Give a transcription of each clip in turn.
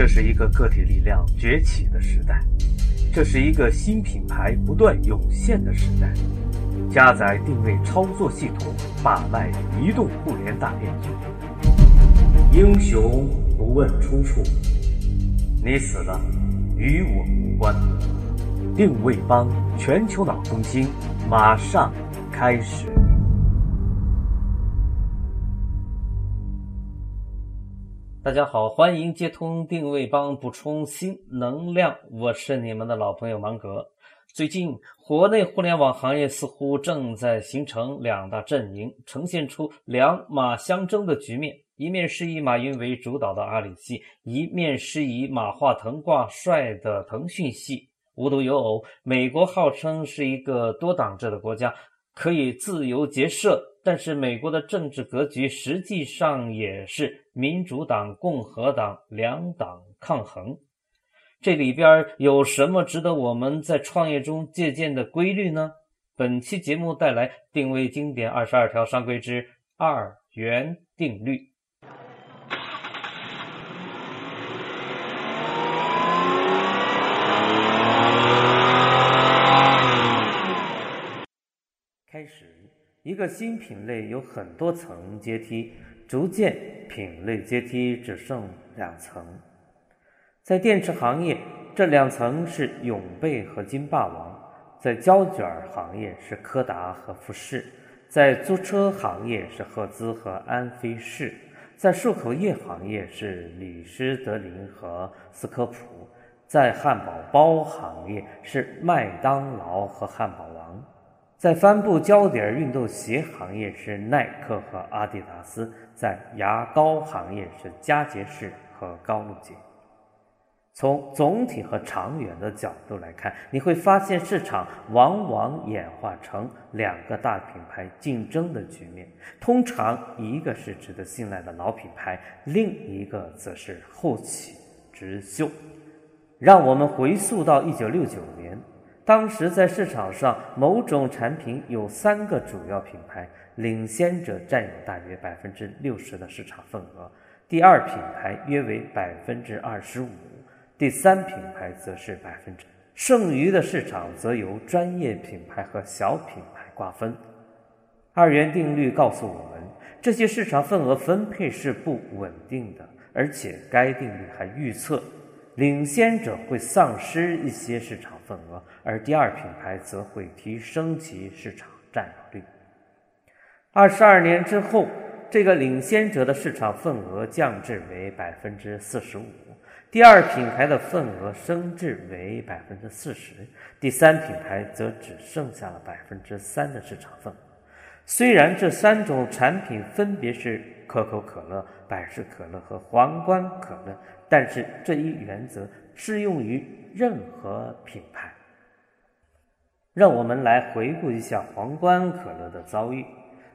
这是一个个体力量崛起的时代，这是一个新品牌不断涌现的时代。加载定位操作系统把脉移动互联大变局，英雄不问出处，你死了与我无关。定位帮全球脑中心马上开始。大家好，欢迎接通定位帮，补充新能量。我是你们的老朋友芒格。最近，国内互联网行业似乎正在形成两大阵营，呈现出两马相争的局面。一面是以马云为主导的阿里系，一面是以马化腾挂帅的腾讯系。无独有偶，美国号称是一个多党制的国家，可以自由结社，但是美国的政治格局实际上也是民主党、共和党两党抗衡。这里边有什么值得我们在创业中借鉴的规律呢？本期节目带来定位经典二十二条商规之二元定律。开始，一个新品类有很多层阶梯，逐渐品类阶梯只剩两层。在电池行业，这两层是永贝和金霸王；在胶卷行业是柯达和富士；在租车行业是赫兹和安飞士；在漱口液行业是李施德林和斯科普；在汉堡包行业是麦当劳和汉堡王；在帆布胶底运动鞋行业是耐克和阿迪达斯；在牙膏行业是佳洁士和高露洁。从总体和长远的角度来看，你会发现市场往往演化成两个大品牌竞争的局面。通常，一个是值得信赖的老品牌，另一个则是后起之秀。让我们回溯到一九六九年，当时在市场上，某种产品有三个主要品牌，领先者占有大约百分之六十的市场份额，第二品牌约为百分之二十五。第三品牌则是百分之，剩余的市场则由专业品牌和小品牌瓜分。二元定律告诉我们，这些市场份额分配是不稳定的，而且该定律还预测，领先者会丧失一些市场份额，而第二品牌则会提升其市场占有率。二十二年之后，这个领先者的市场份额降至为百分之四十五。第二品牌的份额升至为百分之四十，第三品牌则只剩下了百分之三的市场份额。虽然这三种产品分别是可口可乐、百事可乐和皇冠可乐，但是这一原则适用于任何品牌。让我们来回顾一下皇冠可乐的遭遇。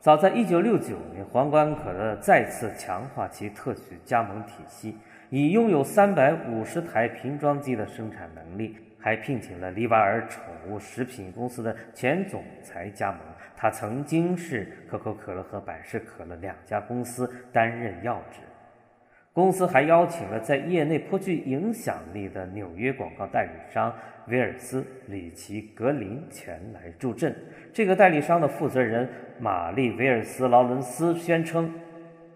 早在一九六九年，皇冠可乐再次强化其特许加盟体系。已拥有三百五十台瓶装机的生产能力，还聘请了利瓦尔宠物食品公司的前总裁加盟。他曾经是可口可乐和百事可乐两家公司担任要职。公司还邀请了在业内颇具影响力的纽约广告代理商威尔斯里奇格林前来助阵。这个代理商的负责人玛丽威尔斯劳伦斯宣称。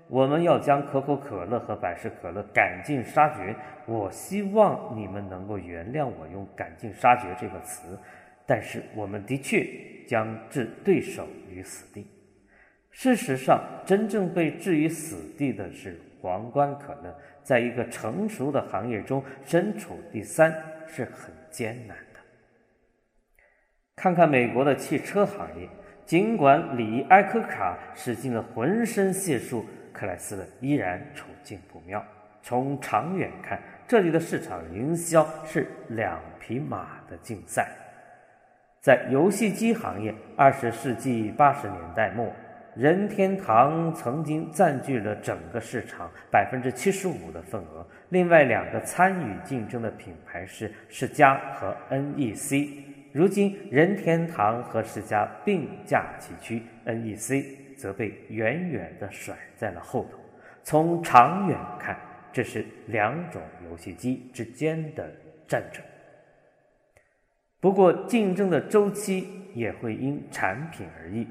我们要将可口可乐和百事可乐赶尽杀绝。我希望你们能够原谅我用“赶尽杀绝”这个词，但是我们的确将置对手于死地。事实上，真正被置于死地的是皇冠可乐。在一个成熟的行业中，身处第三是很艰难的。看看美国的汽车行业，尽管李埃科卡使尽了浑身解数。克莱斯勒依然处境不妙。从长远看，这里的市场营销是两匹马的竞赛。在游戏机行业，二十世纪八十年代末，任天堂曾经占据了整个市场百分之七十五的份额。另外两个参与竞争的品牌是世嘉和 NEC。如今，任天堂和世嘉并驾齐驱，NEC。则被远远的甩在了后头。从长远看，这是两种游戏机之间的战争。不过，竞争的周期也会因产品而异。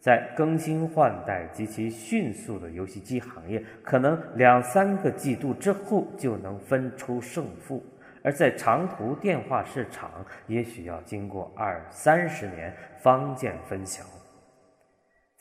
在更新换代极其迅速的游戏机行业，可能两三个季度之后就能分出胜负；而在长途电话市场，也许要经过二三十年方见分晓。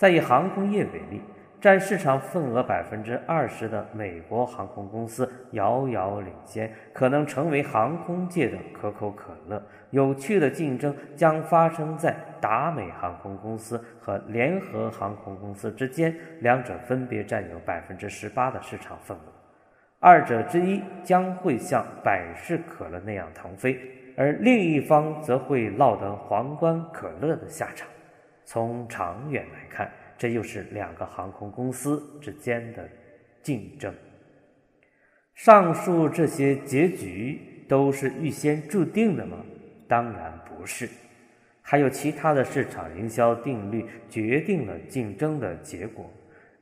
再以航空业为例。占市场份额百分之二十的美国航空公司遥遥领先，可能成为航空界的可口可乐。有趣的竞争将发生在达美航空公司和联合航空公司之间，两者分别占有百分之十八的市场份额。二者之一将会像百事可乐那样腾飞，而另一方则会落得皇冠可乐的下场。从长远来看，这又是两个航空公司之间的竞争。上述这些结局都是预先注定的吗？当然不是，还有其他的市场营销定律决定了竞争的结果。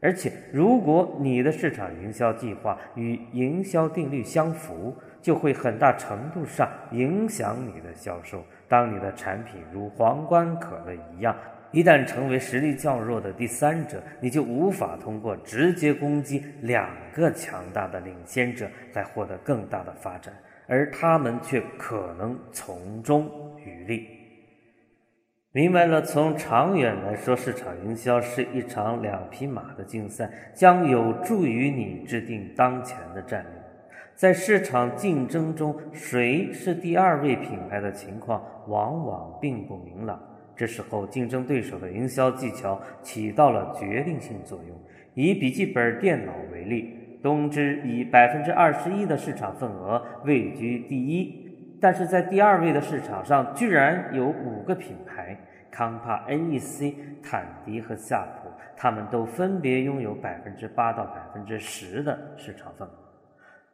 而且，如果你的市场营销计划与营销定律相符，就会很大程度上影响你的销售。当你的产品如皇冠可乐一样。一旦成为实力较弱的第三者，你就无法通过直接攻击两个强大的领先者来获得更大的发展，而他们却可能从中渔利。明白了，从长远来说，市场营销是一场两匹马的竞赛，将有助于你制定当前的战略。在市场竞争中，谁是第二位品牌的情况往往并不明朗。这时候，竞争对手的营销技巧起到了决定性作用。以笔记本电脑为例，东芝以百分之二十一的市场份额位居第一，但是在第二位的市场上，居然有五个品牌：康帕、NEC、坦迪和夏普，他们都分别拥有百分之八到百分之十的市场份额。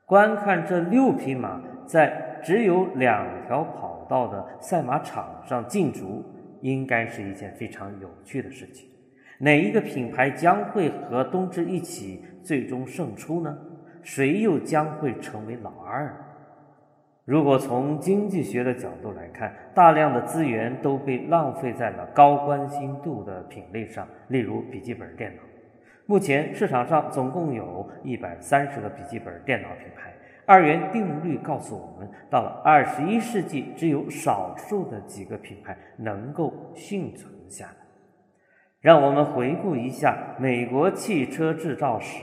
观看这六匹马在只有两条跑道的赛马场上竞逐。应该是一件非常有趣的事情。哪一个品牌将会和东芝一起最终胜出呢？谁又将会成为老二？如果从经济学的角度来看，大量的资源都被浪费在了高关心度的品类上，例如笔记本电脑。目前市场上总共有一百三十个笔记本电脑品牌。二元定律告诉我们，到了二十一世纪，只有少数的几个品牌能够幸存下来。让我们回顾一下美国汽车制造史：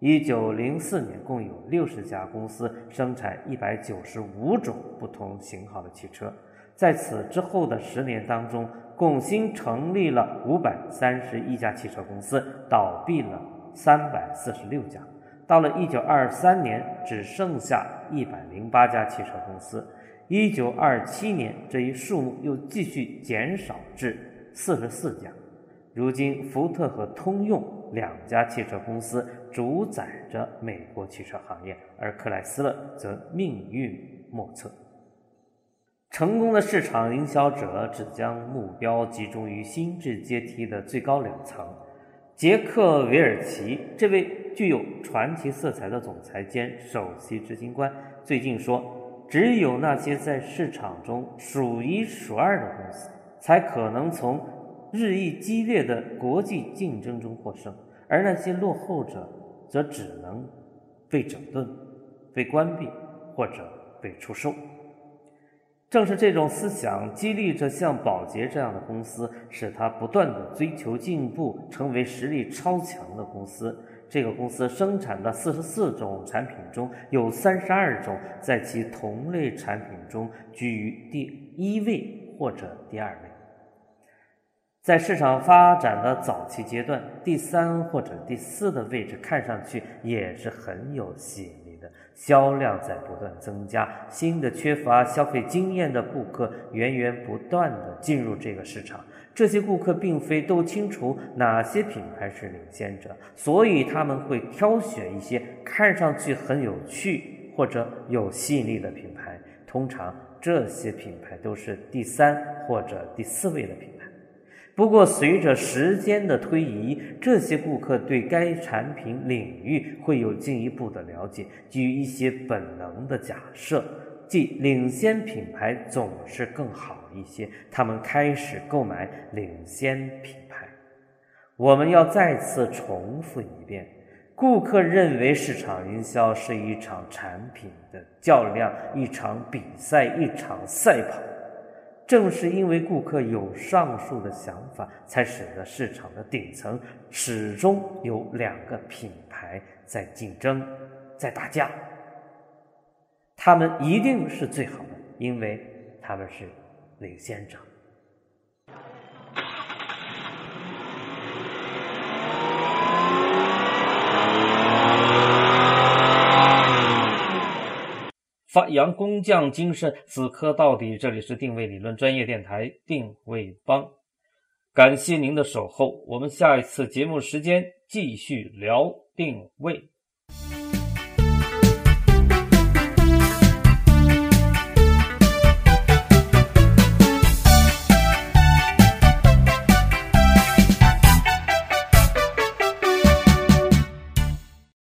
一九零四年，共有六十家公司生产一百九十五种不同型号的汽车。在此之后的十年当中，共新成立了五百三十一家汽车公司，倒闭了三百四十六家。到了一九二三年，只剩下一百零八家汽车公司。一九二七年，这一数目又继续减少至四十四家。如今，福特和通用两家汽车公司主宰着美国汽车行业，而克莱斯勒则命运莫测。成功的市场营销者只将目标集中于心智阶梯的最高两层。杰克韦尔奇这位具有传奇色彩的总裁兼首席执行官最近说：“只有那些在市场中数一数二的公司，才可能从日益激烈的国际竞争中获胜，而那些落后者则只能被整顿、被关闭或者被出售。”正是这种思想激励着像宝洁这样的公司，使它不断的追求进步，成为实力超强的公司。这个公司生产的四十四种产品中有三十二种在其同类产品中居于第一位或者第二位。在市场发展的早期阶段，第三或者第四的位置看上去也是很有吸引。销量在不断增加，新的缺乏消费经验的顾客源源不断地进入这个市场。这些顾客并非都清楚哪些品牌是领先者，所以他们会挑选一些看上去很有趣或者有吸引力的品牌。通常，这些品牌都是第三或者第四位的品牌。不过，随着时间的推移，这些顾客对该产品领域会有进一步的了解，基于一些本能的假设，即领先品牌总是更好一些，他们开始购买领先品牌。我们要再次重复一遍：顾客认为市场营销是一场产品的较量，一场比赛，一场赛跑。正是因为顾客有上述的想法，才使得市场的顶层始终有两个品牌在竞争，在打架。他们一定是最好的，因为他们是领先者。发扬工匠精神，死磕到底。这里是定位理论专业电台定位帮，感谢您的守候。我们下一次节目时间继续聊定位。